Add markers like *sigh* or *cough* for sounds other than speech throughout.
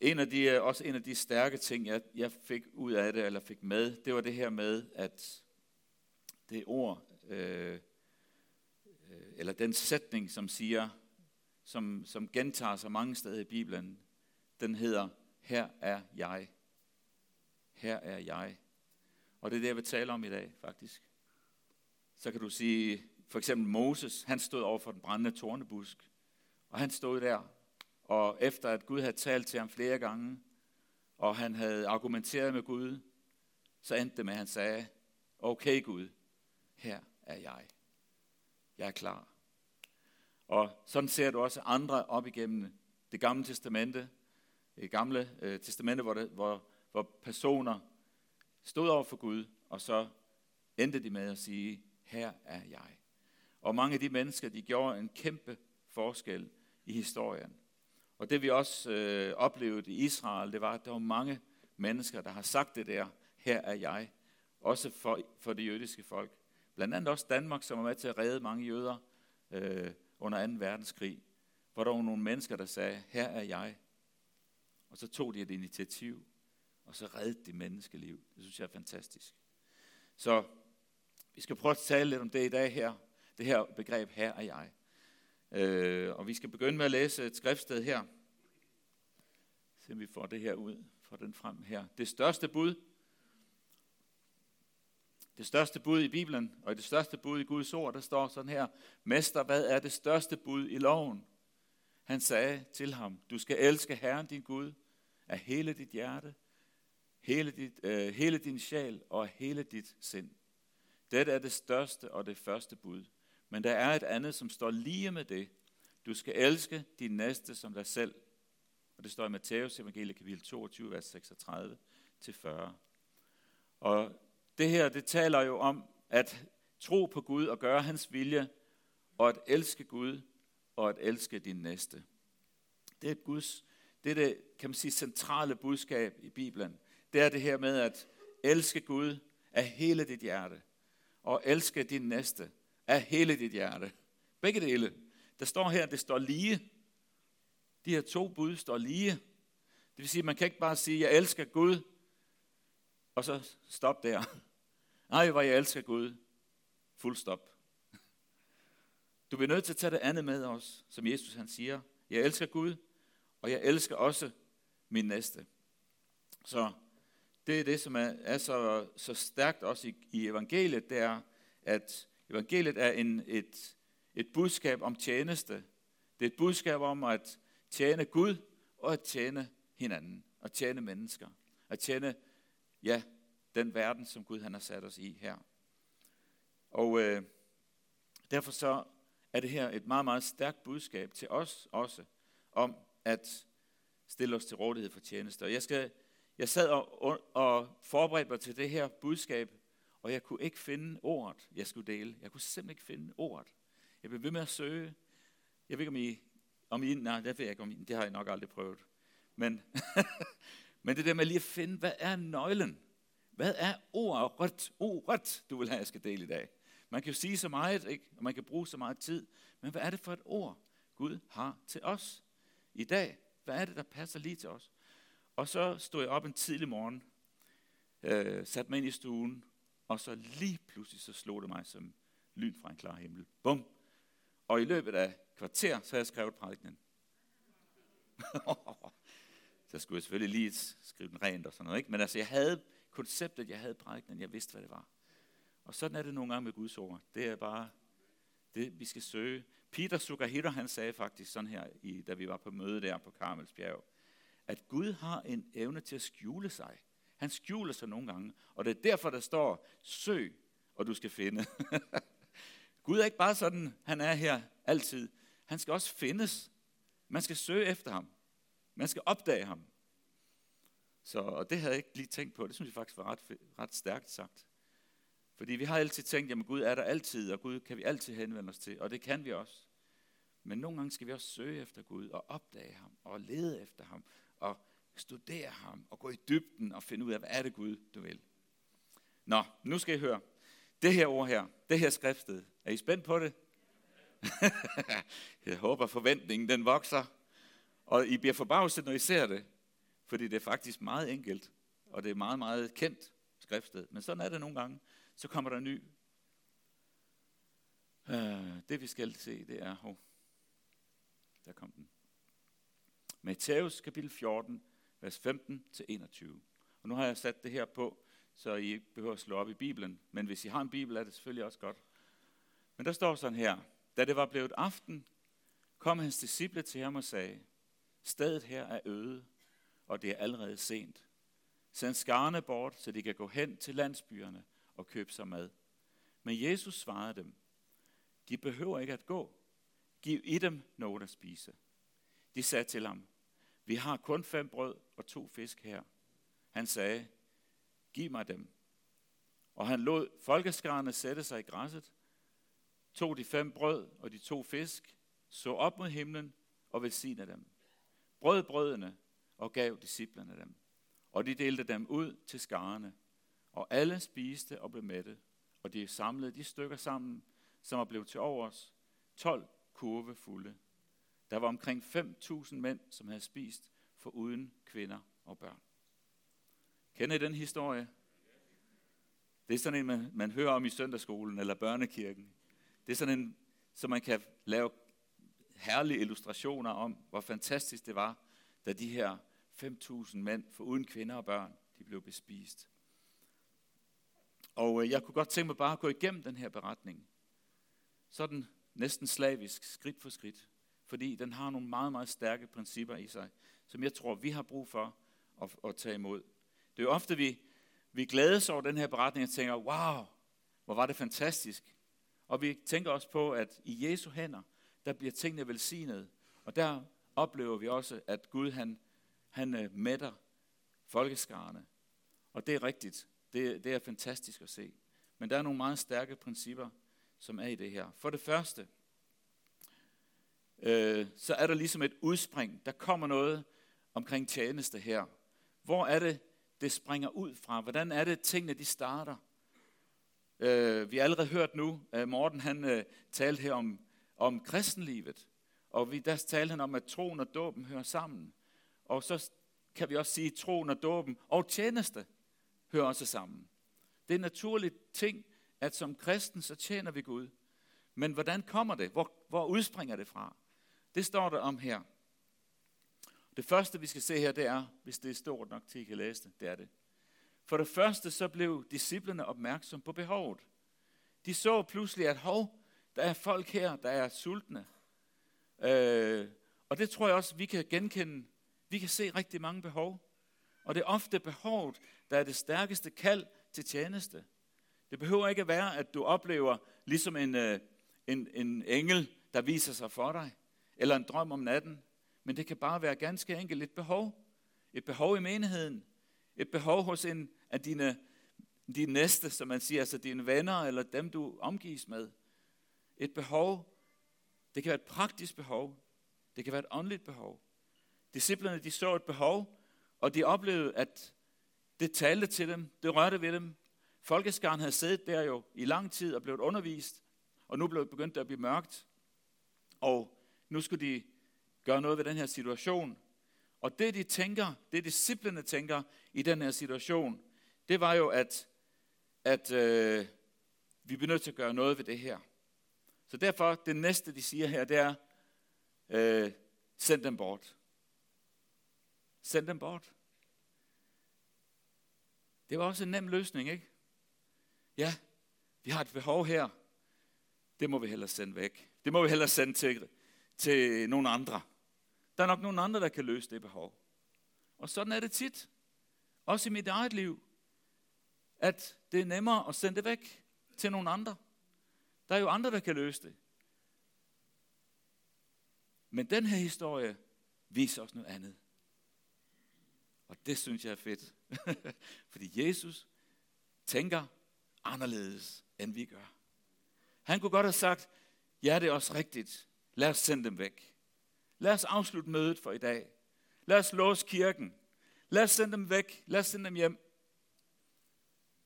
En af de, øh, også en af de stærke ting, jeg, jeg fik ud af det, eller fik med, det var det her med, at det ord, øh, øh, eller den sætning, som siger, som, som gentager sig mange steder i Bibelen, den hedder, her er jeg. Her er jeg. Og det er det, jeg vil tale om i dag, faktisk. Så kan du sige, for eksempel Moses, han stod over for den brændende tornebusk. Og han stod der, og efter at Gud havde talt til ham flere gange, og han havde argumenteret med Gud, så endte det med, at han sagde, okay Gud, her er jeg. Jeg er klar. Og sådan ser du også andre op igennem det gamle testamente, det gamle øh, testamente, hvor, det, hvor, hvor personer stod over for Gud, og så endte de med at sige, her er jeg. Og mange af de mennesker, de gjorde en kæmpe forskel i historien. Og det vi også øh, oplevede i Israel, det var, at der var mange mennesker, der har sagt det der, her er jeg, også for, for det jødiske folk. Blandt andet også Danmark, som var med til at redde mange jøder øh, under 2. verdenskrig, hvor der var nogle mennesker, der sagde, her er jeg. Og så tog de et initiativ, og så reddede de menneskeliv. Det synes jeg er fantastisk. Så vi skal prøve at tale lidt om det i dag her, det her begreb, her er jeg. Øh, og vi skal begynde med at læse et skriftsted her. Se om vi får det her ud, får den frem her. Det største bud, det største bud i Bibelen, og i det største bud i Guds ord, der står sådan her, Mester, hvad er det største bud i loven? Han sagde til ham, du skal elske Herren din Gud af hele dit hjerte, hele, dit, øh, hele din sjæl og hele dit sind. Dette er det største og det første bud. Men der er et andet, som står lige med det. Du skal elske din næste som dig selv. Og det står i Matteus evangelie kapitel 22, vers 36 til 40. Og det her, det taler jo om at tro på Gud og gøre hans vilje, og at elske Gud og at elske din næste. Det er Guds, det er det, kan man sige, centrale budskab i Bibelen. Det er det her med at elske Gud af hele dit hjerte, og elske din næste af hele dit hjerte. Begge dele. Der står her, det står lige. De her to bud står lige. Det vil sige, man kan ikke bare sige, jeg elsker Gud, og så stop der. Nej, hvor jeg elsker Gud. Fuld stop. Du bliver nødt til at tage det andet med os, som Jesus han siger. Jeg elsker Gud, og jeg elsker også min næste. Så det er det, som er, er så, så stærkt også i, i evangeliet, det er, at evangeliet er en, et, et budskab om tjeneste. Det er et budskab om at tjene Gud og at tjene hinanden. At tjene mennesker. At tjene, ja, den verden, som Gud han har sat os i her. Og øh, derfor så er det her et meget, meget stærkt budskab til os også, om at stille os til rådighed for tjeneste. Og jeg, skal, jeg sad og, og forberedte mig til det her budskab, og jeg kunne ikke finde ordet, jeg skulle dele. Jeg kunne simpelthen ikke finde ordet. Jeg blev ved med at søge. Jeg ved ikke, om I... Om I nej, det ved jeg ikke, om I, det har jeg nok aldrig prøvet. Men, *laughs* men det der med lige at finde, hvad er nøglen? Hvad er ordet, ordet, du vil have, jeg skal dele i dag? Man kan jo sige så meget, ikke? og man kan bruge så meget tid, men hvad er det for et ord, Gud har til os i dag? Hvad er det, der passer lige til os? Og så stod jeg op en tidlig morgen, øh, satte mig ind i stuen, og så lige pludselig så slog det mig som lyn fra en klar himmel. Bum! Og i løbet af kvarter, så har jeg skrevet prædikenen. *laughs* så skulle jeg selvfølgelig lige skrive den rent og sådan noget. Ikke? Men altså, jeg havde konceptet, jeg havde prædikenen, jeg vidste, hvad det var. Og sådan er det nogle gange med Guds ord. Det er bare det, vi skal søge. Peter Sukahiro, han sagde faktisk sådan her, i, da vi var på møde der på Karmelsbjerg, at Gud har en evne til at skjule sig. Han skjuler sig nogle gange, og det er derfor, der står, søg, og du skal finde. *laughs* Gud er ikke bare sådan, han er her altid. Han skal også findes. Man skal søge efter ham. Man skal opdage ham. Så, og det havde jeg ikke lige tænkt på. Det synes jeg faktisk var ret, ret stærkt sagt. Fordi vi har altid tænkt, at Gud er der altid, og Gud kan vi altid henvende os til, og det kan vi også. Men nogle gange skal vi også søge efter Gud, og opdage ham, og lede efter ham, og studere ham, og gå i dybden, og finde ud af, hvad er det Gud, du vil. Nå, nu skal I høre. Det her ord her, det her skriftsted, er I spændt på det? *laughs* Jeg håber, forventningen den vokser, og I bliver forbavset, når I ser det. fordi det er faktisk meget enkelt, og det er meget, meget kendt skriftsted. Men sådan er det nogle gange. Så kommer der ny. Uh, det vi skal se, det er, oh, der kom den. Matthæus kapitel 14, vers 15-21. Og nu har jeg sat det her på, så I ikke behøver at slå op i Bibelen. Men hvis I har en Bibel, er det selvfølgelig også godt. Men der står sådan her. Da det var blevet aften, kom hans disciple til ham og sagde, Stedet her er øde, og det er allerede sent. Send skarne bort, så de kan gå hen til landsbyerne og købe sig mad. Men Jesus svarede dem, de behøver ikke at gå. Giv i dem noget at spise. De sagde til ham, vi har kun fem brød og to fisk her. Han sagde, giv mig dem. Og han lod folkeskarne sætte sig i græsset, tog de fem brød og de to fisk, så op mod himlen og velsignede dem. Brød brødene og gav disciplerne dem. Og de delte dem ud til skarne. Og alle spiste og blev mætte. Og de samlede de stykker sammen, som var blevet til overs, 12 kurve fulde. Der var omkring 5.000 mænd, som havde spist, for uden kvinder og børn. Kender I den historie? Det er sådan en, man, man hører om i søndagsskolen eller børnekirken. Det er sådan en, som man kan lave herlige illustrationer om, hvor fantastisk det var, da de her 5.000 mænd, for uden kvinder og børn, de blev bespist. Og øh, jeg kunne godt tænke mig bare at gå igennem den her beretning. Sådan næsten slavisk, skridt for skridt. Fordi den har nogle meget, meget stærke principper i sig, som jeg tror, vi har brug for at, at tage imod. Det er jo ofte, vi, vi glædes over den her beretning og tænker, wow, hvor var det fantastisk. Og vi tænker også på, at i Jesu hænder, der bliver tingene velsignet. Og der oplever vi også, at Gud han, han øh, mætter folkeskarne. Og det er rigtigt. Det, det er fantastisk at se. Men der er nogle meget stærke principper, som er i det her. For det første, øh, så er der ligesom et udspring. Der kommer noget omkring tjeneste her. Hvor er det, det springer ud fra? Hvordan er det, tingene de starter? Øh, vi har allerede hørt nu, at Morten han øh, talte her om, om kristenlivet. Og vi, der talte han om, at troen og dåben hører sammen. Og så kan vi også sige, at troen og dåben og tjeneste hører også sammen. Det er en naturlig ting, at som kristen, så tjener vi Gud. Men hvordan kommer det? Hvor, hvor udspringer det fra? Det står der om her. Det første, vi skal se her, det er, hvis det er stort nok til, at I kan læse det, det er det. For det første, så blev disciplene opmærksom på behovet. De så pludselig, at hov, der er folk her, der er sultne. Øh, og det tror jeg også, vi kan genkende. Vi kan se rigtig mange behov. Og det er ofte behovet, der er det stærkeste kald til tjeneste. Det behøver ikke at være, at du oplever ligesom en, øh, en, en engel, der viser sig for dig, eller en drøm om natten. Men det kan bare være ganske enkelt et behov. Et behov i menigheden. Et behov hos en af dine, dine næste, som man siger, altså dine venner, eller dem, du omgives med. Et behov. Det kan være et praktisk behov. Det kan være et åndeligt behov. Disciplerne, de så et behov, og de oplevede, at det talte til dem, det rørte ved dem. Folkeskaren havde siddet der jo i lang tid og blevet undervist, og nu blev det begyndt at blive mørkt. Og nu skulle de gøre noget ved den her situation. Og det de tænker, det disciplene tænker i den her situation, det var jo, at, at øh, vi bliver nødt til at gøre noget ved det her. Så derfor, det næste de siger her, det er, øh, send dem bort. Send dem bort. Det var også en nem løsning, ikke? Ja, vi har et behov her. Det må vi hellere sende væk. Det må vi hellere sende til, til nogle andre. Der er nok nogle andre, der kan løse det behov. Og sådan er det tit. Også i mit eget liv. At det er nemmere at sende det væk til nogle andre. Der er jo andre, der kan løse det. Men den her historie viser os noget andet. Og det synes jeg er fedt. *laughs* Fordi Jesus tænker anderledes, end vi gør. Han kunne godt have sagt, ja, det er også rigtigt. Lad os sende dem væk. Lad os afslutte mødet for i dag. Lad os låse kirken. Lad os sende dem væk. Lad os sende dem hjem.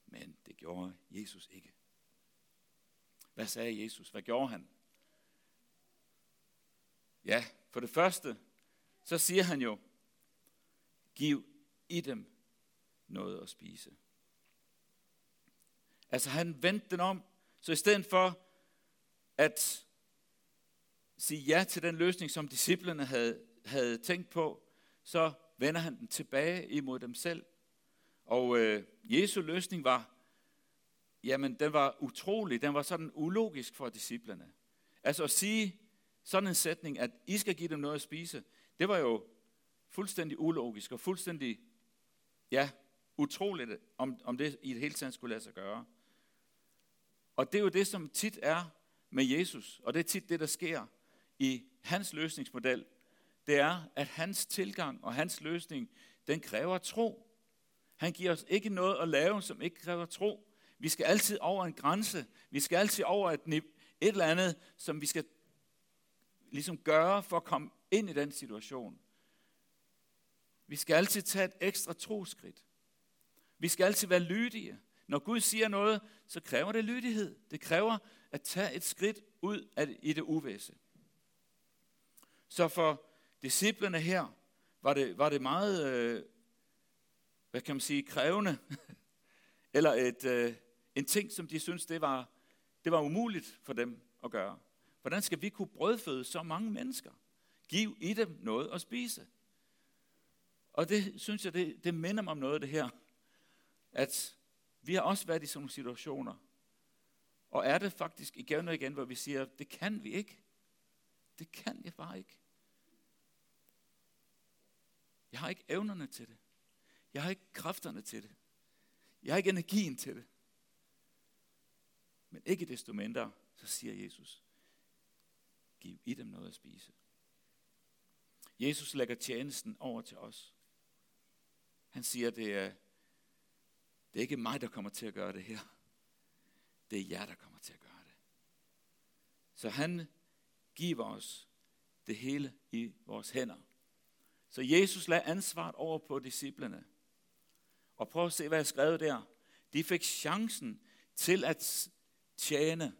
Men det gjorde Jesus ikke. Hvad sagde Jesus? Hvad gjorde han? Ja, for det første, så siger han jo, giv i dem noget at spise. Altså han vendte den om, så i stedet for at sige ja til den løsning, som disciplerne havde, havde tænkt på, så vender han den tilbage imod dem selv. Og øh, Jesu løsning var, jamen den var utrolig, den var sådan ulogisk for disciplerne. Altså at sige sådan en sætning, at I skal give dem noget at spise, det var jo fuldstændig ulogisk og fuldstændig, ja, utroligt, om, om det i det hele taget skulle lade sig gøre. Og det er jo det, som tit er med Jesus, og det er tit det, der sker i hans løsningsmodel. Det er, at hans tilgang og hans løsning, den kræver tro. Han giver os ikke noget at lave, som ikke kræver tro. Vi skal altid over en grænse. Vi skal altid over et, et eller andet, som vi skal ligesom gøre for at komme ind i den situation. Vi skal altid tage et ekstra troskridt. Vi skal altid være lydige. Når Gud siger noget, så kræver det lydighed. Det kræver at tage et skridt ud af, i det uvæse. Så for disciplerne her var det, var det meget, øh, hvad kan man sige, krævende, *laughs* eller et, øh, en ting, som de syntes, det var, det var umuligt for dem at gøre. Hvordan skal vi kunne brødføde så mange mennesker? Giv i dem noget at spise. Og det synes jeg, det, det minder mig om noget af det her. At vi har også været i sådan nogle situationer. Og er det faktisk igen og igen, hvor vi siger, det kan vi ikke. Det kan jeg bare ikke. Jeg har ikke evnerne til det. Jeg har ikke kræfterne til det. Jeg har ikke energien til det. Men ikke desto mindre, så siger Jesus, giv i dem noget at spise. Jesus lægger tjenesten over til os. Han siger, det er, det er ikke mig, der kommer til at gøre det her. Det er jer, der kommer til at gøre det. Så han giver os det hele i vores hænder. Så Jesus lagde ansvaret over på disciplene. Og prøv at se, hvad jeg skrev der. De fik chancen til at tjene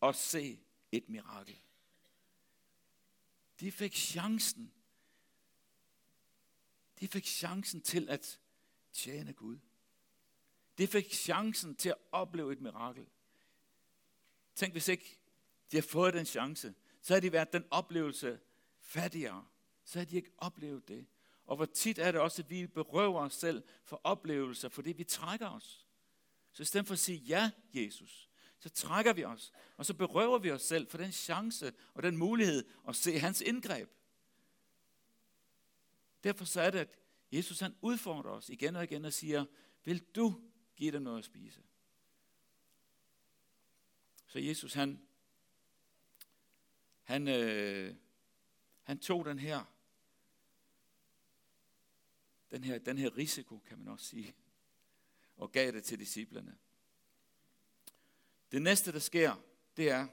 og se et mirakel. De fik chancen. De fik chancen til at tjene Gud. De fik chancen til at opleve et mirakel. Tænk, hvis ikke de har fået den chance, så har de været den oplevelse fattigere. Så har de ikke oplevet det. Og hvor tit er det også, at vi berøver os selv for oplevelser, fordi vi trækker os. Så i stedet for at sige ja, Jesus, så trækker vi os, og så berøver vi os selv for den chance og den mulighed at se hans indgreb. Derfor så er det, at Jesus han udfordrer os igen og igen og siger, vil du give dem noget at spise? Så Jesus han, han, øh, han tog den her, den her, den her risiko, kan man også sige, og gav det til disciplerne. Det næste, der sker, det er,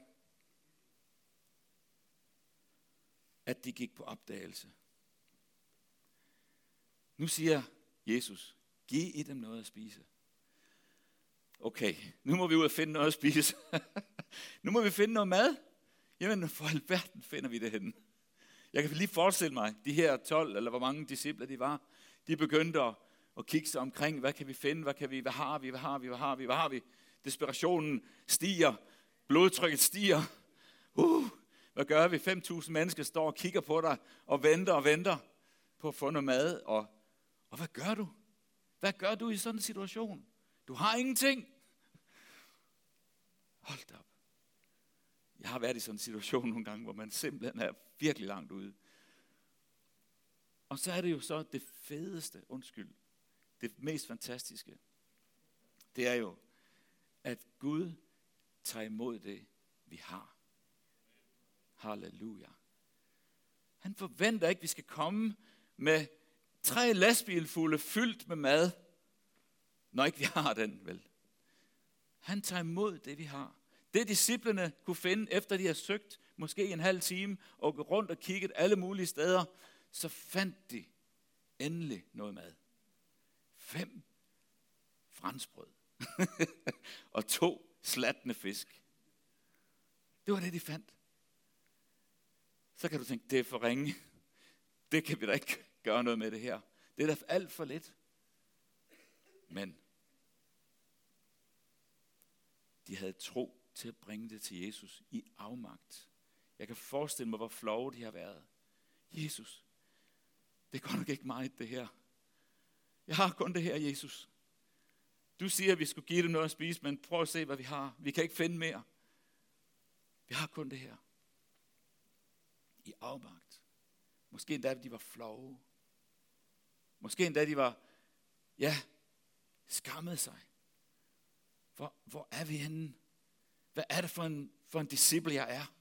at de gik på opdagelse. Nu siger Jesus, giv i dem noget at spise. Okay, nu må vi ud og finde noget at spise. *laughs* nu må vi finde noget mad. Jamen, for alverden finder vi det henne. Jeg kan lige forestille mig, de her 12, eller hvor mange disciple de var, de begyndte at, at kigge sig omkring, hvad kan vi finde, hvad kan vi, hvad har vi, hvad har vi, hvad har vi, hvad har vi. Desperationen stiger, blodtrykket stiger. Uh, hvad gør vi? 5.000 mennesker står og kigger på dig og venter og venter på at få noget mad. Og, og hvad gør du? Hvad gør du i sådan en situation? Du har ingenting. Hold da op. Jeg har været i sådan en situation nogle gange, hvor man simpelthen er virkelig langt ude. Og så er det jo så det fedeste, undskyld, det mest fantastiske, det er jo, at Gud tager imod det, vi har. Halleluja. Han forventer ikke, at vi skal komme med tre lastbilfulde fyldt med mad, når ikke vi har den, vel? Han tager imod det, vi har. Det disciplene kunne finde, efter de har søgt måske en halv time, og gå rundt og kigget alle mulige steder, så fandt de endelig noget mad. Fem franskbrød *laughs* og to slatne fisk. Det var det, de fandt. Så kan du tænke, det er for ringe. Det kan vi da ikke gøre noget med det her. Det er da alt for lidt. Men de havde tro til at bringe det til Jesus i afmagt. Jeg kan forestille mig, hvor flove de har været. Jesus, det går nok ikke meget, det her. Jeg har kun det her, Jesus. Du siger, at vi skulle give dem noget at spise, men prøv at se, hvad vi har. Vi kan ikke finde mere. Vi har kun det her. I afmagt. Måske endda, de var flove. Måske endda, de var, ja, skammede sig. Hvor, hvor er vi henne? Hvad er det for en, for en disciple, jeg er?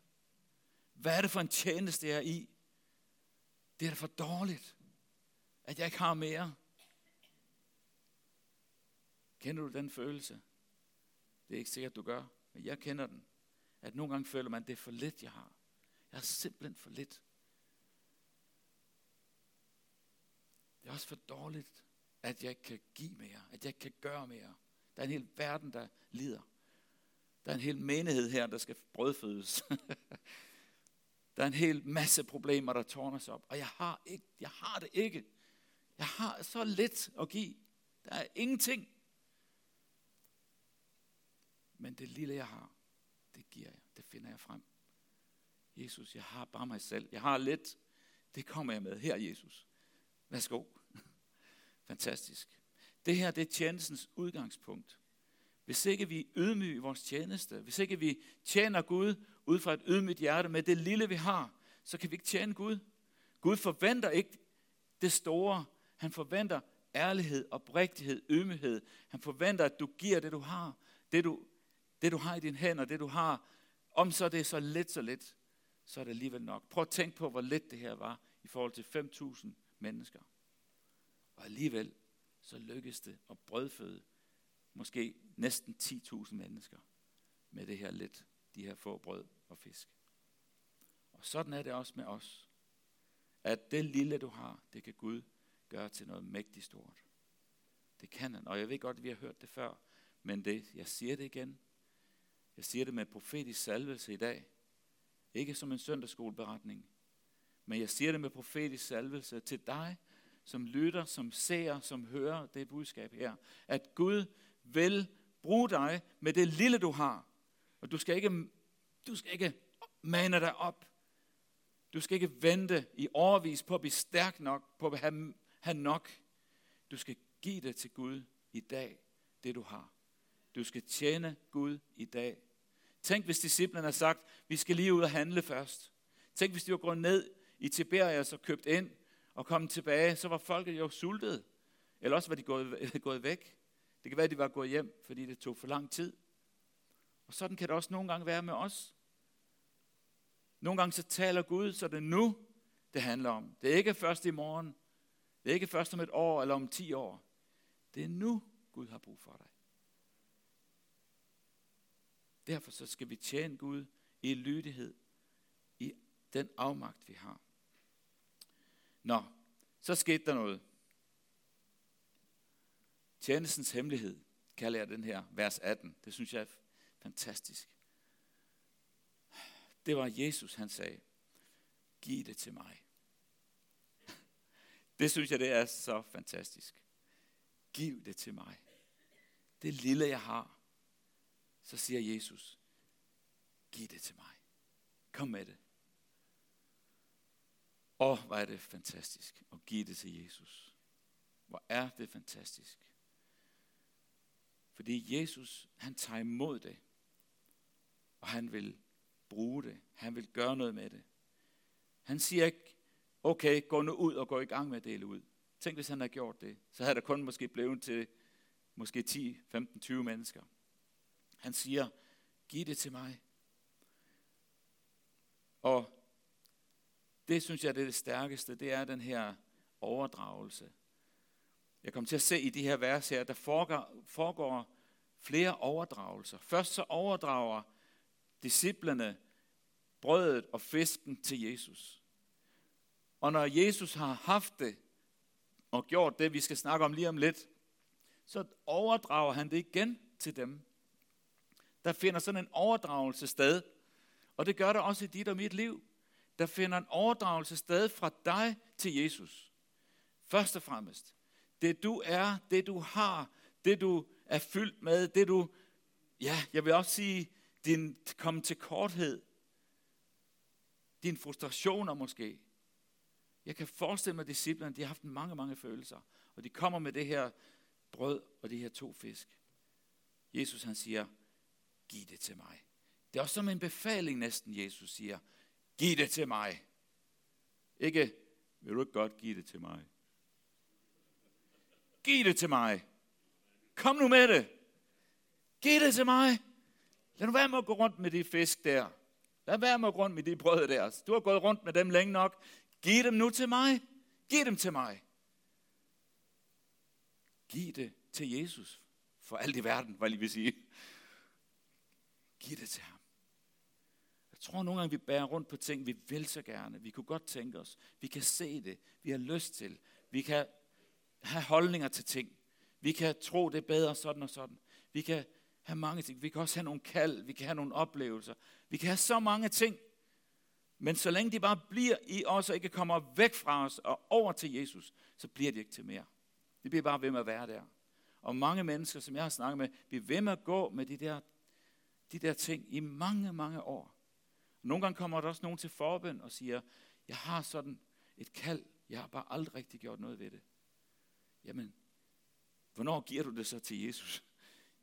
Hvad er det for en tjeneste, jeg er i? Det er da for dårligt, at jeg ikke har mere. Kender du den følelse? Det er ikke sikkert, du gør, men jeg kender den. At nogle gange føler man, at det er for lidt, jeg har. Jeg har simpelthen for lidt. Det er også for dårligt, at jeg ikke kan give mere, at jeg ikke kan gøre mere. Der er en hel verden, der lider. Der er en hel menighed her, der skal brødfødes. *laughs* der er en hel masse problemer, der tårner sig op. Og jeg har, ikke, jeg har det ikke. Jeg har så lidt at give. Der er ingenting. Men det lille, jeg har, det giver jeg. Det finder jeg frem. Jesus, jeg har bare mig selv. Jeg har lidt. Det kommer jeg med. Her, Jesus. Værsgo. *laughs* Fantastisk. Det her, det er tjenestens udgangspunkt. Hvis ikke vi ydmyger i vores tjeneste, hvis ikke vi tjener Gud ud fra et ydmygt hjerte med det lille, vi har, så kan vi ikke tjene Gud. Gud forventer ikke det store. Han forventer ærlighed, oprigtighed, ydmyghed. Han forventer, at du giver det, du har. Det, du, det, du har i dine hænder, det, du har. Om så det er så lidt, så lidt, så er det alligevel nok. Prøv at tænke på, hvor let det her var i forhold til 5.000 mennesker. Og alligevel, så lykkedes det at brødføde måske næsten 10.000 mennesker med det her lidt, de her få brød og fisk. Og sådan er det også med os. At det lille, du har, det kan Gud gøre til noget mægtigt stort. Det kan han. Og jeg ved godt, at vi har hørt det før, men det, jeg siger det igen. Jeg siger det med profetisk salvelse i dag. Ikke som en søndagsskoleberetning, men jeg siger det med profetisk salvelse til dig, som lytter, som ser, som hører det budskab her. At Gud vil bruge dig med det lille, du har. Og du skal ikke, du skal ikke mane dig op. Du skal ikke vente i overvis på at blive stærk nok, på at have, have nok. Du skal give det til Gud i dag, det du har. Du skal tjene Gud i dag. Tænk, hvis disciplene har sagt, vi skal lige ud og handle først. Tænk, hvis de var gået ned i Tiberias og købt ind og kommet tilbage, så var folket jo sultet. Eller også var de gået, *laughs* gået væk. Det kan være, at de var gået hjem, fordi det tog for lang tid. Og sådan kan det også nogle gange være med os. Nogle gange så taler Gud, så det er nu, det handler om. Det er ikke først i morgen. Det er ikke først om et år eller om ti år. Det er nu, Gud har brug for dig. Derfor så skal vi tjene Gud i lydighed, i den afmagt, vi har. Nå, så skete der noget. Tjenestens hemmelighed kalder jeg den her, vers 18. Det synes jeg er fantastisk. Det var Jesus, han sagde, giv det til mig. *laughs* Det synes jeg, det er så fantastisk. Giv det til mig. Det lille, jeg har, så siger Jesus, giv det til mig. Kom med det. Og hvor er det fantastisk at give det til Jesus. Hvor er det fantastisk. Fordi Jesus, han tager imod det. Og han vil bruge det. Han vil gøre noget med det. Han siger ikke, okay, gå nu ud og gå i gang med at dele ud. Tænk, hvis han havde gjort det. Så havde der kun måske blevet til måske 10, 15, 20 mennesker. Han siger, giv det til mig. Og det synes jeg, det er det stærkeste, det er den her overdragelse. Jeg kommer til at se i de her vers her, der foregår, foregår flere overdragelser. Først så overdrager disciplene brødet og fisken til Jesus. Og når Jesus har haft det og gjort det, vi skal snakke om lige om lidt, så overdrager han det igen til dem. Der finder sådan en overdragelse sted, og det gør der også i dit og mit liv. Der finder en overdragelse sted fra dig til Jesus. Først og fremmest. Det du er, det du har, det du er fyldt med, det du, ja, jeg vil også sige, din komme til korthed, dine frustrationer måske. Jeg kan forestille mig, at disciplerne, de har haft mange, mange følelser, og de kommer med det her brød og de her to fisk. Jesus han siger, giv det til mig. Det er også som en befaling næsten, Jesus siger, giv det til mig. Ikke, vil du ikke godt give det til mig? Giv det til mig. Kom nu med det. Giv det til mig. Lad nu være med at gå rundt med de fisk der. Lad være med at gå rundt med de brød der. Du har gået rundt med dem længe nok. Giv dem nu til mig. Giv dem til mig. Giv det til Jesus. For alt i verden, hvad jeg lige vil sige. Giv det til ham. Jeg tror nogle gange, vi bærer rundt på ting, vi vil så gerne. Vi kunne godt tænke os. Vi kan se det. Vi har lyst til. Vi kan have holdninger til ting. Vi kan tro, det er bedre sådan og sådan. Vi kan have mange ting. Vi kan også have nogle kald. Vi kan have nogle oplevelser. Vi kan have så mange ting. Men så længe de bare bliver i os og ikke kommer væk fra os og over til Jesus, så bliver de ikke til mere. Det bliver bare ved med at være der. Og mange mennesker, som jeg har snakket med, bliver ved med at gå med de der, de der ting i mange, mange år. Nogle gange kommer der også nogen til forbøn og siger, jeg har sådan et kald, jeg har bare aldrig rigtig gjort noget ved det. Jamen, hvornår giver du det så til Jesus? *laughs*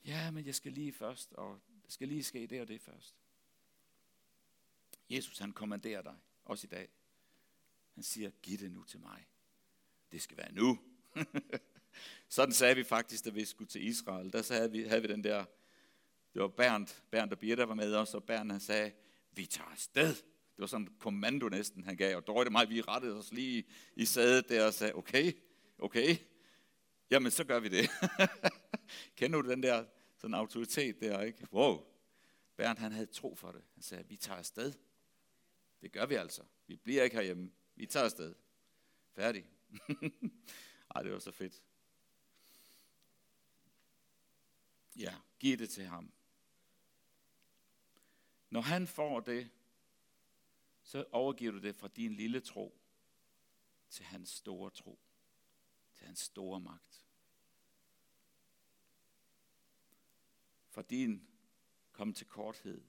Ja, men jeg skal lige først, og det skal lige ske det og det først. Jesus han kommanderer dig, også i dag. Han siger, giv det nu til mig. Det skal være nu. *laughs* Sådan sagde vi faktisk, da vi skulle til Israel. Der sagde vi, havde vi den der, det var Bernd, Bernd og Birte var med os, og Bernd han sagde, vi tager afsted. Det var sådan en kommando næsten, han gav. Og Dorte og mig, vi rettede os lige i sædet der og sagde, okay, okay, jamen så gør vi det. *laughs* Kender du den der sådan autoritet der, ikke? Wow. Bernd han havde tro for det. Han sagde, vi tager afsted. Det gør vi altså. Vi bliver ikke herhjemme. Vi tager afsted. Færdig. *laughs* Ej, det var så fedt. Ja, giv det til ham. Når han får det, så overgiver du det fra din lille tro til hans store tro, til hans store magt. For din kom til korthed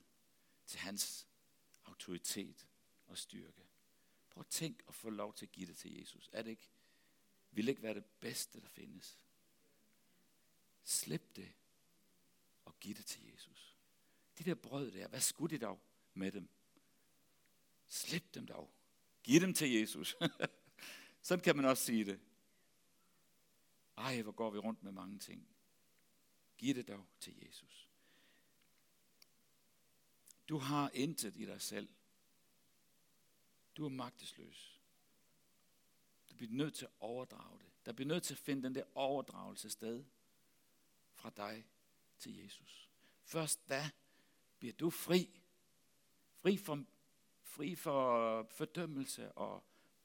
til hans autoritet og styrke. Prøv at tænk at få lov til at give det til Jesus. Er det ikke? Vil det ikke være det bedste, der findes? Slip det og giv det til Jesus. De der brød der, hvad skulle de dog med dem? Slip dem dog. Giv dem til Jesus. *laughs* Sådan kan man også sige det. Ej, hvor går vi rundt med mange ting. Giv det dog til Jesus. Du har intet i dig selv. Du er magtesløs. Du bliver nødt til at overdrage det. Der bliver nødt til at finde den der overdragelse sted fra dig til Jesus. Først da bliver du fri. Fri for, fri for fordømmelse og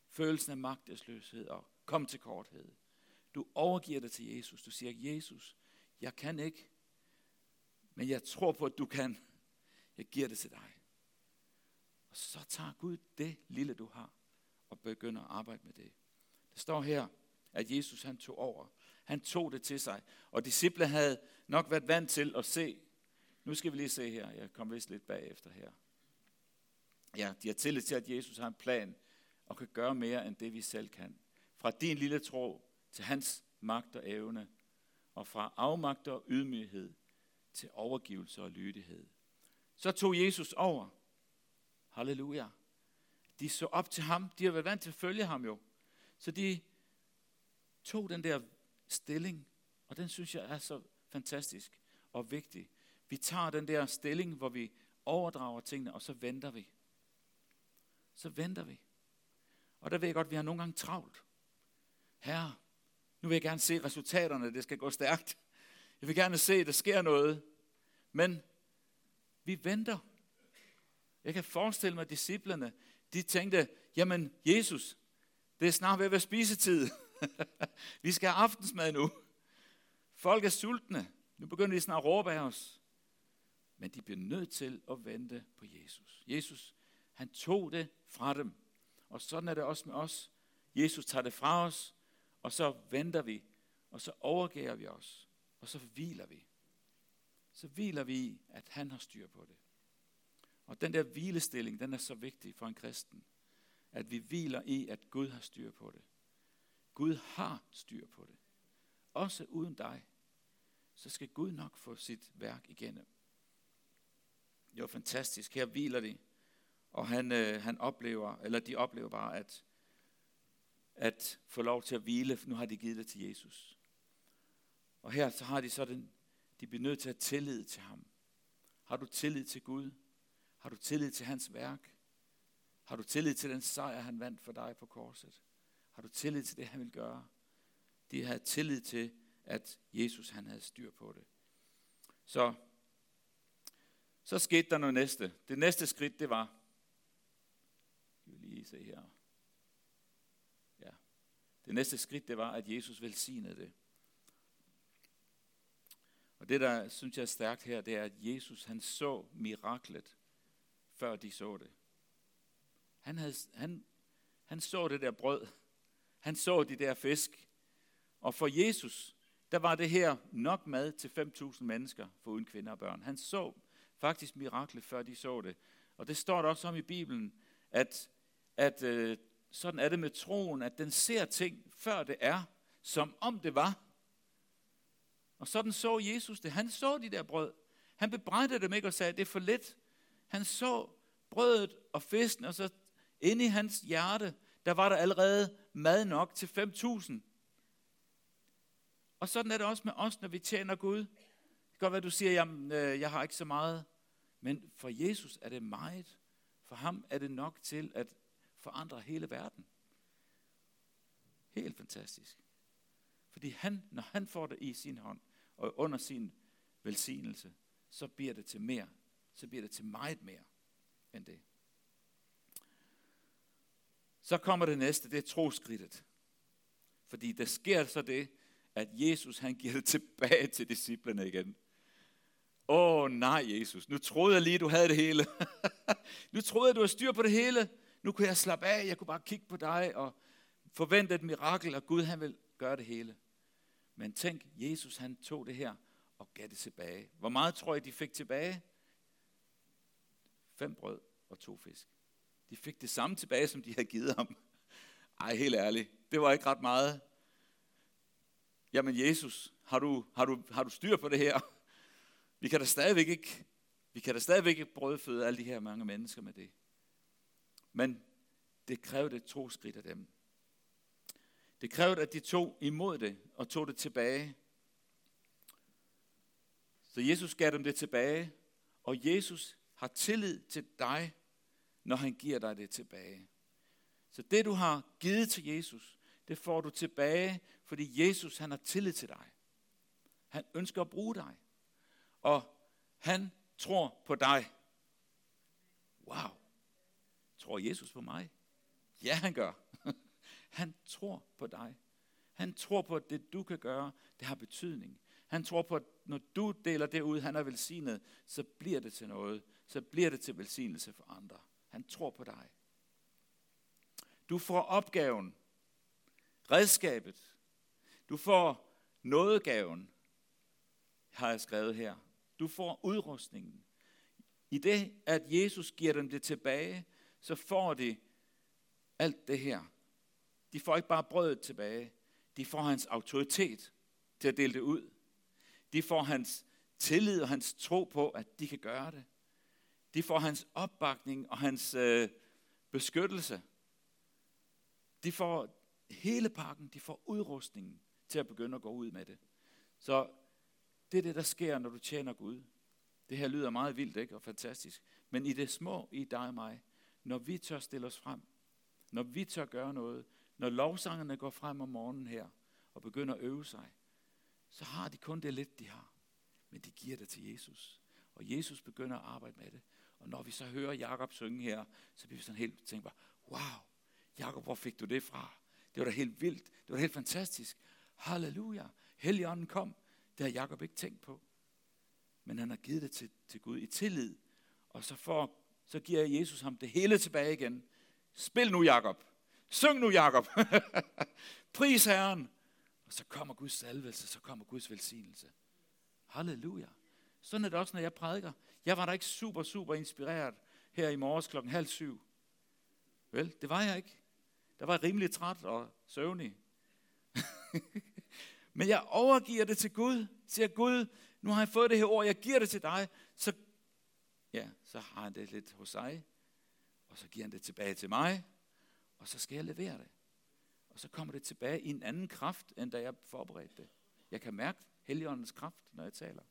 følelsen af magtesløshed og kom til korthed. Du overgiver det til Jesus. Du siger, Jesus, jeg kan ikke, men jeg tror på, at du kan. Jeg giver det til dig. Og så tager Gud det lille, du har, og begynder at arbejde med det. Det står her, at Jesus han tog over. Han tog det til sig. Og disciple havde nok været vant til at se. Nu skal vi lige se her. Jeg kommer vist lidt bagefter her. Ja, de har tillid til, at Jesus har en plan og kan gøre mere end det, vi selv kan. Fra din lille tro til hans magt og evne, og fra afmagt og ydmyghed til overgivelse og lydighed. Så tog Jesus over. Halleluja. De så op til ham. De har været vant til at følge ham jo. Så de tog den der stilling, og den synes jeg er så fantastisk og vigtig. Vi tager den der stilling, hvor vi overdrager tingene, og så venter vi. Så venter vi. Og der ved jeg godt, at vi har nogle gange travlt. Herre, nu vil jeg gerne se resultaterne, det skal gå stærkt. Jeg vil gerne se, at der sker noget. Men vi venter. Jeg kan forestille mig, at disciplerne, de tænkte, jamen Jesus, det er snart ved at være spisetid. *laughs* vi skal have aftensmad nu. Folk er sultne. Nu begynder de snart at råbe af os. Men de bliver nødt til at vente på Jesus. Jesus, han tog det fra dem. Og sådan er det også med os. Jesus tager det fra os, og så venter vi, og så overgiver vi os. Og så hviler vi. Så hviler vi i, at han har styr på det. Og den der hvilestilling, den er så vigtig for en kristen. At vi hviler i, at Gud har styr på det. Gud har styr på det. Også uden dig. Så skal Gud nok få sit værk igennem. Det var fantastisk. Her hviler de. Og han, øh, han oplever, eller de oplever bare, at, at få lov til at hvile. Nu har de givet det til Jesus. Og her så har de sådan, de bliver nødt til at tillid til ham. Har du tillid til Gud? Har du tillid til hans værk? Har du tillid til den sejr, han vandt for dig på korset? Har du tillid til det, han vil gøre? De havde tillid til, at Jesus han havde styr på det. Så, så skete der noget næste. Det næste skridt, det var, skal vi lige se her. Det næste skridt, det var, at Jesus velsignede det. Og det, der synes jeg er stærkt her, det er, at Jesus han så miraklet, før de så det. Han, havde, han, han så det der brød. Han så de der fisk. Og for Jesus, der var det her nok mad til 5.000 mennesker, for uden kvinder og børn. Han så faktisk miraklet, før de så det. Og det står der også om i Bibelen, at, at øh, sådan er det med troen, at den ser ting, før det er, som om det var. Og sådan så Jesus det. Han så de der brød. Han bebrejdede dem ikke og sagde, det er for lidt. Han så brødet og fisken, og så inde i hans hjerte, der var der allerede mad nok til 5.000. Og sådan er det også med os, når vi tjener Gud. Det kan godt være, du siger, jamen, øh, jeg har ikke så meget. Men for Jesus er det meget. For ham er det nok til at forandrer hele verden. Helt fantastisk. Fordi han, når han får det i sin hånd, og under sin velsignelse, så bliver det til mere. Så bliver det til meget mere end det. Så kommer det næste, det er troskridtet. Fordi der sker så det, at Jesus han giver det tilbage til disciplene igen. Åh oh, nej, Jesus, nu troede jeg lige, du havde det hele. *laughs* nu troede jeg, du havde styr på det hele. Nu kunne jeg slappe af, jeg kunne bare kigge på dig og forvente et mirakel, og Gud han vil gøre det hele. Men tænk, Jesus han tog det her og gav det tilbage. Hvor meget tror jeg, de fik tilbage? Fem brød og to fisk. De fik det samme tilbage, som de havde givet ham. Ej, helt ærligt, det var ikke ret meget. Jamen Jesus, har du, har du, har du styr på det her? Vi kan da stadigvæk ikke, vi kan da stadigvæk ikke brødføde alle de her mange mennesker med det. Men det krævede to skridt af dem. Det krævede, at de tog imod det og tog det tilbage. Så Jesus gav dem det tilbage, og Jesus har tillid til dig, når han giver dig det tilbage. Så det, du har givet til Jesus, det får du tilbage, fordi Jesus han har tillid til dig. Han ønsker at bruge dig. Og han tror på dig. Wow. Tror Jesus på mig? Ja, han gør. *laughs* Han tror på dig. Han tror på, at det du kan gøre, det har betydning. Han tror på, at når du deler det ud, han er velsignet, så bliver det til noget. Så bliver det til velsignelse for andre. Han tror på dig. Du får opgaven, redskabet. Du får nådegaven, har jeg skrevet her. Du får udrustningen. I det, at Jesus giver dem det tilbage, så får de alt det her. De får ikke bare brødet tilbage, de får hans autoritet til at dele det ud. De får hans tillid og hans tro på, at de kan gøre det. De får hans opbakning og hans øh, beskyttelse. De får hele pakken, de får udrustningen til at begynde at gå ud med det. Så det er det, der sker, når du tjener Gud. Det her lyder meget vildt ikke? og fantastisk. Men i det små, i dig og mig, når vi tør stille os frem, når vi tør gøre noget, når lovsangerne går frem om morgenen her og begynder at øve sig, så har de kun det lidt, de har. Men de giver det til Jesus. Og Jesus begynder at arbejde med det. Og når vi så hører Jakob synge her, så bliver vi sådan helt tænkt bare, wow, Jakob, hvor fik du det fra? Det var da helt vildt. Det var da helt fantastisk. Halleluja. Helligånden kom. Det har Jakob ikke tænkt på. Men han har givet det til, til Gud i tillid. Og så, får, så giver Jesus ham det hele tilbage igen. Spil nu, Jakob. Syng nu, Jakob. *laughs* Pris Herren. Og så kommer Guds salvelse, så kommer Guds velsignelse. Halleluja. Sådan er det også, når jeg prædiker. Jeg var da ikke super, super inspireret her i morges klokken halv syv. Vel, det var jeg ikke. Der var jeg rimelig træt og søvnig. *laughs* Men jeg overgiver det til Gud. Siger Gud, nu har jeg fået det her ord, jeg giver det til dig. Så, ja, så har han det lidt hos sig. Og så giver han det tilbage til mig. Og så skal jeg levere det. Og så kommer det tilbage i en anden kraft, end da jeg forberedte det. Jeg kan mærke Helligåndens kraft, når jeg taler.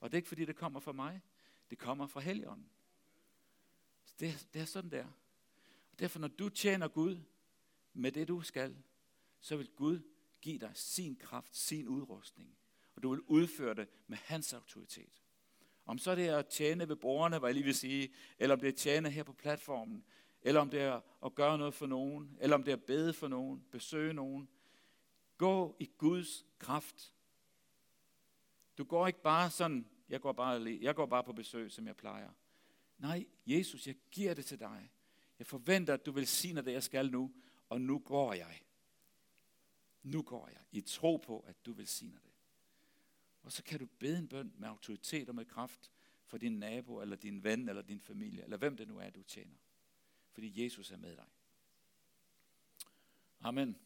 Og det er ikke fordi, det kommer fra mig. Det kommer fra Helligånden. Det, det er sådan der. Og derfor, når du tjener Gud med det, du skal, så vil Gud give dig sin kraft, sin udrustning. Og du vil udføre det med hans autoritet. Om så det er at tjene ved borgerne, hvad jeg lige vil sige, eller om det er at tjene her på platformen, eller om det er at gøre noget for nogen, eller om det er at bede for nogen, besøge nogen. Gå i Guds kraft. Du går ikke bare sådan, jeg går bare, jeg går bare på besøg, som jeg plejer. Nej, Jesus, jeg giver det til dig. Jeg forventer, at du vil sige det, jeg skal nu, og nu går jeg. Nu går jeg i tro på, at du vil sige det. Og så kan du bede en bøn med autoritet og med kraft for din nabo, eller din ven, eller din familie, eller hvem det nu er, du tjener. Fordi Jesus er med dig. Amen.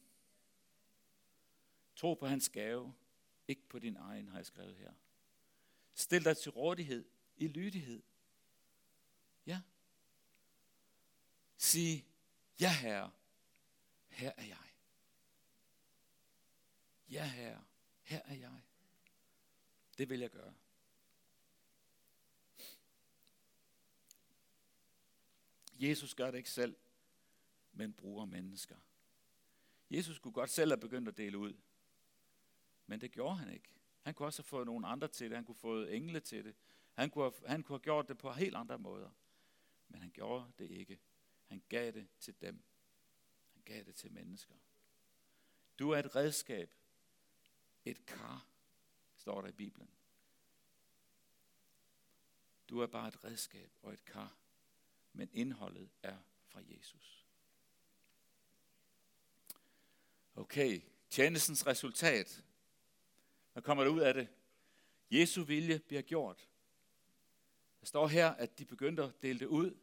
Tro på hans gave, ikke på din egen, har jeg skrevet her. Stil dig til rådighed i lydighed. Ja. Sig, ja herre, her er jeg. Ja herre, her er jeg. Det vil jeg gøre. Jesus gør det ikke selv, men bruger mennesker. Jesus kunne godt selv have begyndt at dele ud, men det gjorde han ikke. Han kunne også have fået nogle andre til det. Han kunne have fået engle til det. Han kunne, have, han kunne have gjort det på helt andre måder. Men han gjorde det ikke. Han gav det til dem. Han gav det til mennesker. Du er et redskab. Et kar, står der i Bibelen. Du er bare et redskab og et kar, men indholdet er fra Jesus. Okay, tjenestens resultat. Hvad kommer der ud af det? Jesu vilje bliver gjort. Der står her, at de begyndte at dele det ud,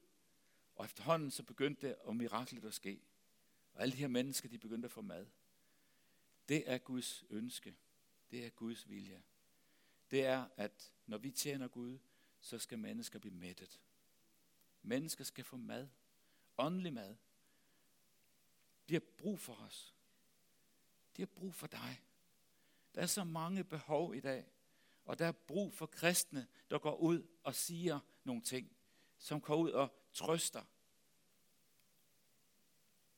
og efterhånden så begyndte det og miraklet at ske. Og alle de her mennesker, de begyndte at få mad. Det er Guds ønske. Det er Guds vilje. Det er, at når vi tjener Gud, så skal mennesker blive mættet. Mennesker skal få mad. Åndelig mad. De har brug for os. De har brug for dig. Der er så mange behov i dag. Og der er brug for kristne, der går ud og siger nogle ting. Som går ud og trøster.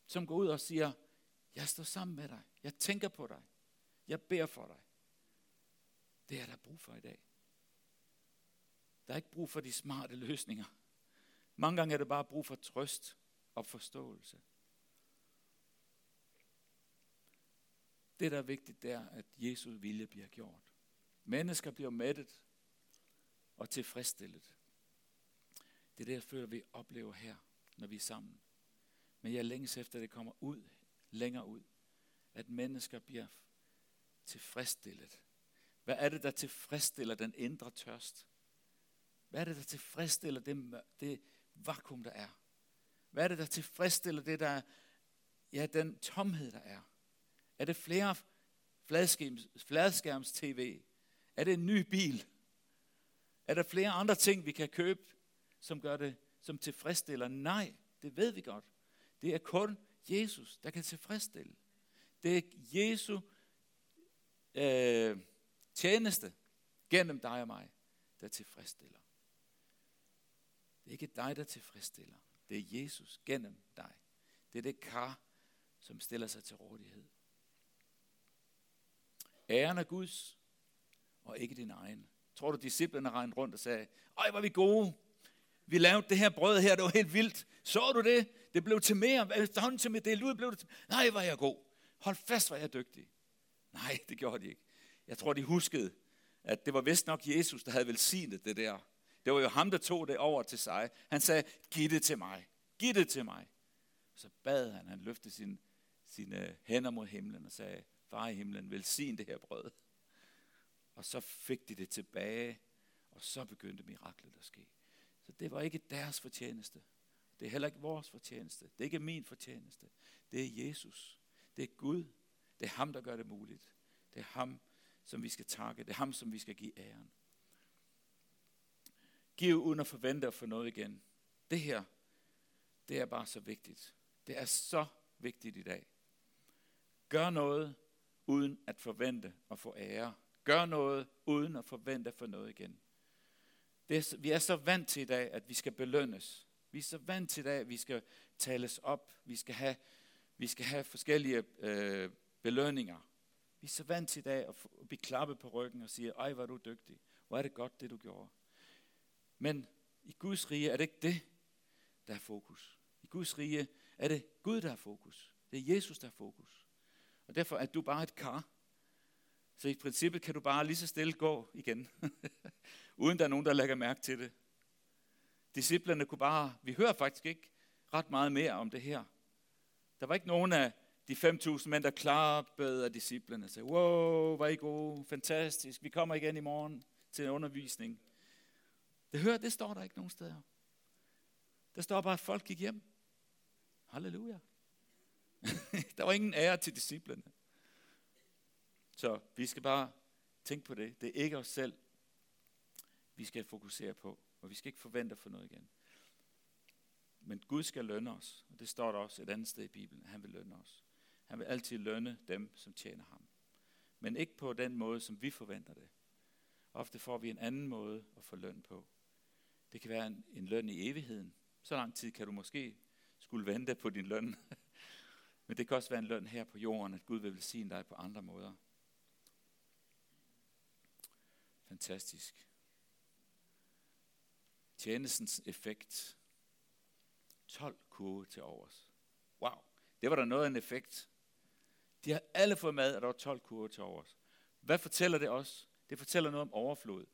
Som går ud og siger, jeg står sammen med dig. Jeg tænker på dig. Jeg beder for dig. Det er der brug for i dag. Der er ikke brug for de smarte løsninger. Mange gange er det bare brug for trøst og forståelse. Det, der er vigtigt, det er, at Jesus vilje bliver gjort. Mennesker bliver mættet og tilfredsstillet. Det er det, jeg føler, vi oplever her, når vi er sammen. Men jeg længes efter, at det kommer ud, længere ud. At mennesker bliver tilfredsstillet. Hvad er det, der tilfredsstiller den indre tørst? Hvad er det, der tilfredsstiller det, det vakuum, der er? Hvad er det, der tilfredsstiller det, der ja, den tomhed, der er? Er det flere fladskærms, fladskærms tv? Er det en ny bil? Er der flere andre ting, vi kan købe, som gør det, som tilfredsstiller? Nej, det ved vi godt. Det er kun Jesus, der kan tilfredsstille. Det er Jesu øh, tjeneste gennem dig og mig, der tilfredsstiller. Det er ikke dig, der tilfredsstiller. Det er Jesus gennem dig. Det er det kar, som stiller sig til rådighed. Æren er Guds, og ikke din egen. Tror du, disciplene regnede rundt og sagde, ej, var vi gode. Vi lavede det her brød her, det var helt vildt. Så du det? Det blev til mere. Efterhånden til med delt ud, blev det til... Nej, var jeg god. Hold fast, var jeg dygtig. Nej, det gjorde de ikke. Jeg tror, de huskede, at det var vist nok Jesus, der havde velsignet det der. Det var jo ham, der tog det over til sig. Han sagde, giv det til mig. Giv det til mig. Så bad han, han løftede sin, sine øh, hænder mod himlen og sagde, far i himlen, velsign det her brød. og så fik de det tilbage, og så begyndte miraklet at ske. Så det var ikke deres fortjeneste. Det er heller ikke vores fortjeneste. Det er ikke min fortjeneste. Det er Jesus. Det er Gud. Det er ham, der gør det muligt. Det er ham, som vi skal takke. Det er ham, som vi skal give æren. Giv uden at forvente at få noget igen. Det her, det er bare så vigtigt. Det er så vigtigt i dag. Gør noget uden at forvente at få ære. Gør noget uden at forvente at få noget igen. Det er, vi er så vant til i dag, at vi skal belønnes. Vi er så vant til i dag, at vi skal tales op. Vi skal have, vi skal have forskellige øh, belønninger. Vi er så vant til i dag at, blive klappet på ryggen og sige, ej, hvor er du dygtig. Hvor er det godt, det du gjorde. Men i Guds rige er det ikke det, der er fokus. I Guds rige er det Gud, der er fokus. Det er Jesus, der er fokus. Og derfor er du bare et kar. Så i princippet kan du bare lige så stille gå igen, *laughs* uden der er nogen, der lægger mærke til det. Disciplerne kunne bare, vi hører faktisk ikke ret meget mere om det her. Der var ikke nogen af de 5.000 mænd, der klappede af disciplerne og sagde, wow, var I gode, fantastisk, vi kommer igen i morgen til en undervisning. Det hører, det står der ikke nogen steder. Der står bare, at folk gik hjem. Halleluja. *laughs* der var ingen ære til disciplene. Så vi skal bare tænke på det. Det er ikke os selv, vi skal fokusere på. Og vi skal ikke forvente for noget igen. Men Gud skal lønne os. Og det står der også et andet sted i Bibelen. Han vil lønne os. Han vil altid lønne dem, som tjener ham. Men ikke på den måde, som vi forventer det. Ofte får vi en anden måde at få løn på. Det kan være en, en løn i evigheden. Så lang tid kan du måske skulle vente på din løn. *laughs* Men det kan også være en løn her på jorden, at Gud vil velsigne dig på andre måder. Fantastisk. Tjenestens effekt. 12 kurve til overs. Wow, det var da noget af en effekt. De har alle fået mad, og der var 12 kurve til overs. Hvad fortæller det os? Det fortæller noget om overflod.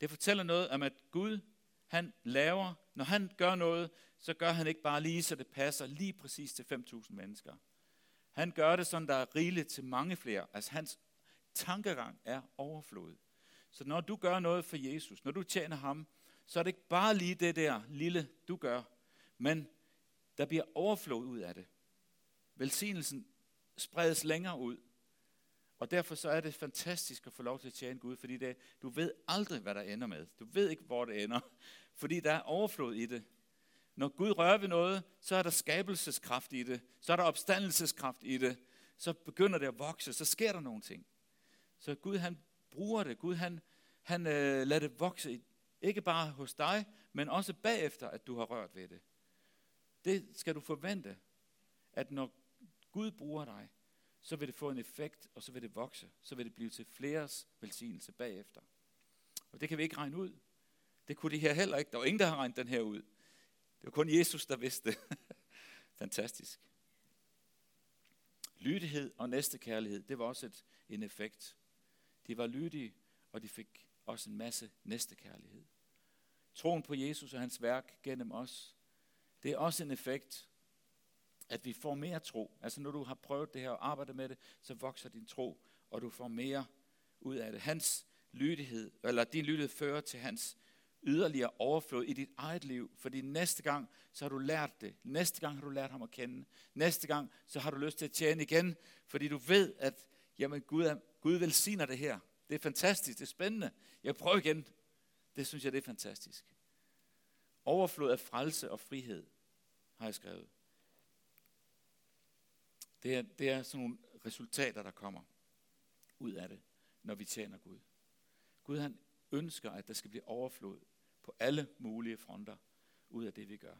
Det fortæller noget om, at Gud, han laver, når han gør noget, så gør han ikke bare lige, så det passer lige præcis til 5.000 mennesker. Han gør det sådan, der er rigeligt til mange flere. Altså hans tankegang er overflod. Så når du gør noget for Jesus, når du tjener ham, så er det ikke bare lige det der lille, du gør, men der bliver overflod ud af det. Velsignelsen spredes længere ud. Og derfor så er det fantastisk at få lov til at tjene Gud, fordi det, du ved aldrig, hvad der ender med. Du ved ikke, hvor det ender, *laughs* fordi der er overflod i det. Når Gud rører ved noget, så er der skabelseskraft i det. Så er der opstandelseskraft i det. Så begynder det at vokse. Så sker der nogle ting. Så Gud han bruger det. Gud han, han øh, lader det vokse. Ikke bare hos dig, men også bagefter, at du har rørt ved det. Det skal du forvente. At når Gud bruger dig, så vil det få en effekt, og så vil det vokse. Så vil det blive til fleres velsignelse bagefter. Og det kan vi ikke regne ud. Det kunne de her heller ikke. Der var ingen, der har regnet den her ud. Det var kun Jesus, der vidste det. *laughs* Fantastisk. Lydighed og næstekærlighed, det var også et, en effekt. De var lydige, og de fik også en masse næstekærlighed. Troen på Jesus og hans værk gennem os, det er også en effekt, at vi får mere tro. Altså når du har prøvet det her og arbejdet med det, så vokser din tro, og du får mere ud af det. Hans lydighed, eller din lydighed fører til hans yderligere overflod i dit eget liv, fordi næste gang, så har du lært det. Næste gang har du lært ham at kende. Næste gang, så har du lyst til at tjene igen, fordi du ved, at jamen, Gud, er, Gud velsigner det her. Det er fantastisk, det er spændende. Jeg prøver igen. Det synes jeg, det er fantastisk. Overflod af frelse og frihed, har jeg skrevet. Det er, det er sådan nogle resultater, der kommer ud af det, når vi tjener Gud. Gud han ønsker, at der skal blive overflod på alle mulige fronter ud af det, vi gør.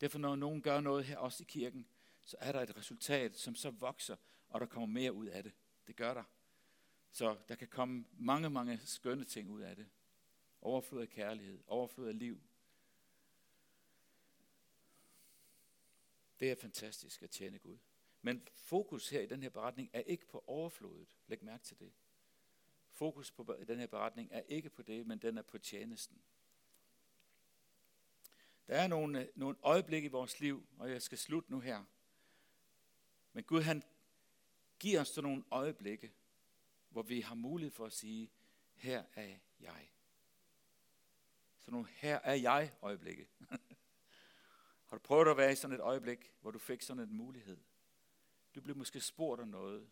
Derfor når nogen gør noget her også i kirken, så er der et resultat, som så vokser, og der kommer mere ud af det. Det gør der. Så der kan komme mange, mange skønne ting ud af det. Overflod af kærlighed, overflod af liv. Det er fantastisk at tjene Gud. Men fokus her i den her beretning er ikke på overflodet. Læg mærke til det. Fokus på den her beretning er ikke på det, men den er på tjenesten. Der er nogle, øh, nogle øjeblikke i vores liv, og jeg skal slutte nu her. Men Gud han giver os sådan nogle øjeblikke, hvor vi har mulighed for at sige, her er jeg. Så nogle her er jeg øjeblikke. *laughs* Har du prøvet at være i sådan et øjeblik, hvor du fik sådan en mulighed? Du blev måske spurgt om noget.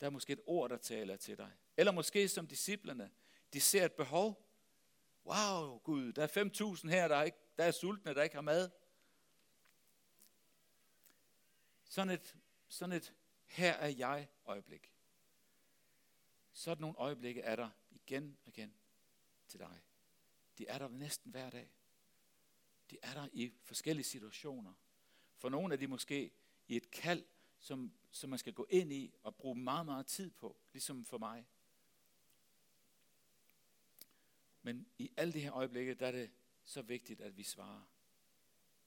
Der er måske et ord, der taler til dig. Eller måske som disciplerne, de ser et behov. Wow, Gud, der er 5.000 her, der er, ikke, der er sultne, der ikke har mad. Sådan et, sådan et her er jeg øjeblik. Sådan nogle øjeblikke er der igen og igen til dig. De er der næsten hver dag. De er der i forskellige situationer. For nogle er de måske i et kald, som, som man skal gå ind i og bruge meget, meget tid på, ligesom for mig. Men i alle de her øjeblikke, der er det så vigtigt, at vi svarer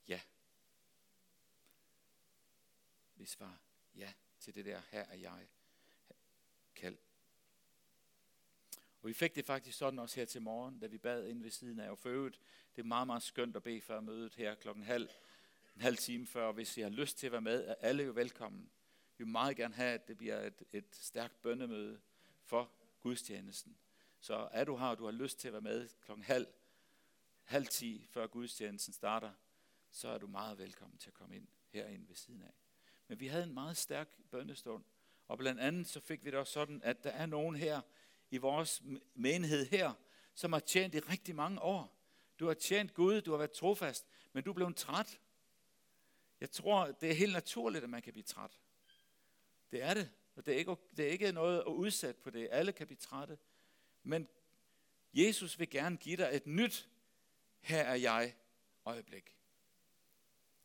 ja. Vi svarer ja til det der, her er jeg kald. Og vi fik det faktisk sådan også her til morgen, da vi bad ind ved siden af. Og for øvrigt, det er meget, meget skønt at bede før mødet her klokken halv, en halv time før. Hvis I har lyst til at være med, er alle jo velkommen. Vi vil meget gerne have, at det bliver et, et stærkt bønnemøde for gudstjenesten. Så er du her, og du har lyst til at være med klokken halv, halv ti, før gudstjenesten starter, så er du meget velkommen til at komme ind herinde ved siden af. Men vi havde en meget stærk bønnestund, og blandt andet så fik vi det også sådan, at der er nogen her i vores menighed her, som har tjent i rigtig mange år. Du har tjent Gud, du har været trofast, men du blev træt. Jeg tror, det er helt naturligt, at man kan blive træt. Det er det. Og det er ikke, det er ikke noget at udsætte på det. Alle kan blive trætte. Men Jesus vil gerne give dig et nyt, her er jeg, øjeblik.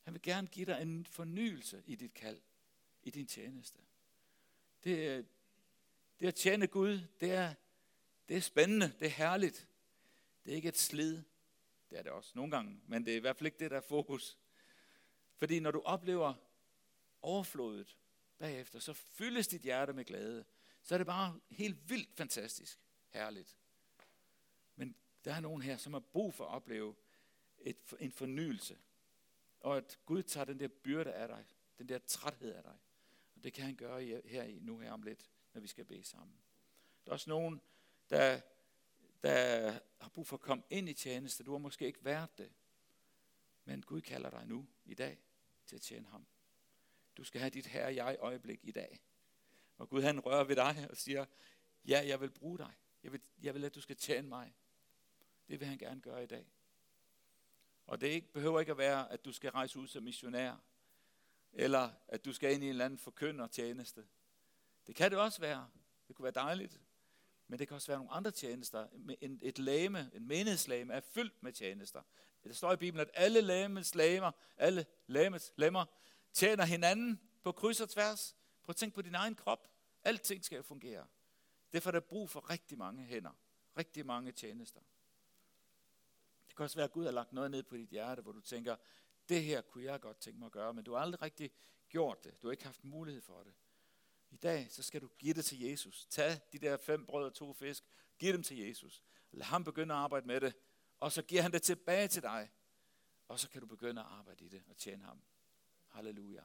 Han vil gerne give dig en fornyelse i dit kald, i din tjeneste. Det, det at tjene Gud, det er, det er spændende, det er herligt. Det er ikke et slid. Det er det også nogle gange, men det er i hvert fald ikke det, der er fokus. Fordi når du oplever overflodet bagefter, så fyldes dit hjerte med glæde. Så er det bare helt vildt fantastisk herligt. Men der er nogen her, som har brug for at opleve et, en fornyelse. Og at Gud tager den der byrde af dig, den der træthed af dig. Og det kan han gøre her i, nu her om lidt, når vi skal bede sammen. Der er også nogen, der, der har brug for at komme ind i tjeneste. Du har måske ikke været det. Men Gud kalder dig nu, i dag, til at tjene ham. Du skal have dit herre jeg øjeblik i dag. Og Gud han rører ved dig og siger, ja, jeg vil bruge dig. Jeg vil, jeg vil at du skal tjene mig. Det vil han gerne gøre i dag. Og det ikke, behøver ikke at være, at du skal rejse ud som missionær, eller at du skal ind i en eller anden forkynder tjeneste. Det kan det også være. Det kunne være dejligt. Men det kan også være nogle andre tjenester. Et lame, en menighedslæme er fyldt med tjenester. Det står i Bibelen, at alle lægemets læmer, alle lægemets lemmer, tjener hinanden på kryds og tværs. Prøv at tænke på din egen krop. Alting skal jo fungere. Derfor er der brug for rigtig mange hænder. Rigtig mange tjenester. Det kan også være, at Gud har lagt noget ned på dit hjerte, hvor du tænker, det her kunne jeg godt tænke mig at gøre, men du har aldrig rigtig gjort det. Du har ikke haft mulighed for det. I dag, så skal du give det til Jesus. Tag de der fem brød og to fisk, giv dem til Jesus. Lad ham begynde at arbejde med det, og så giver han det tilbage til dig. Og så kan du begynde at arbejde i det og tjene ham. Halleluja.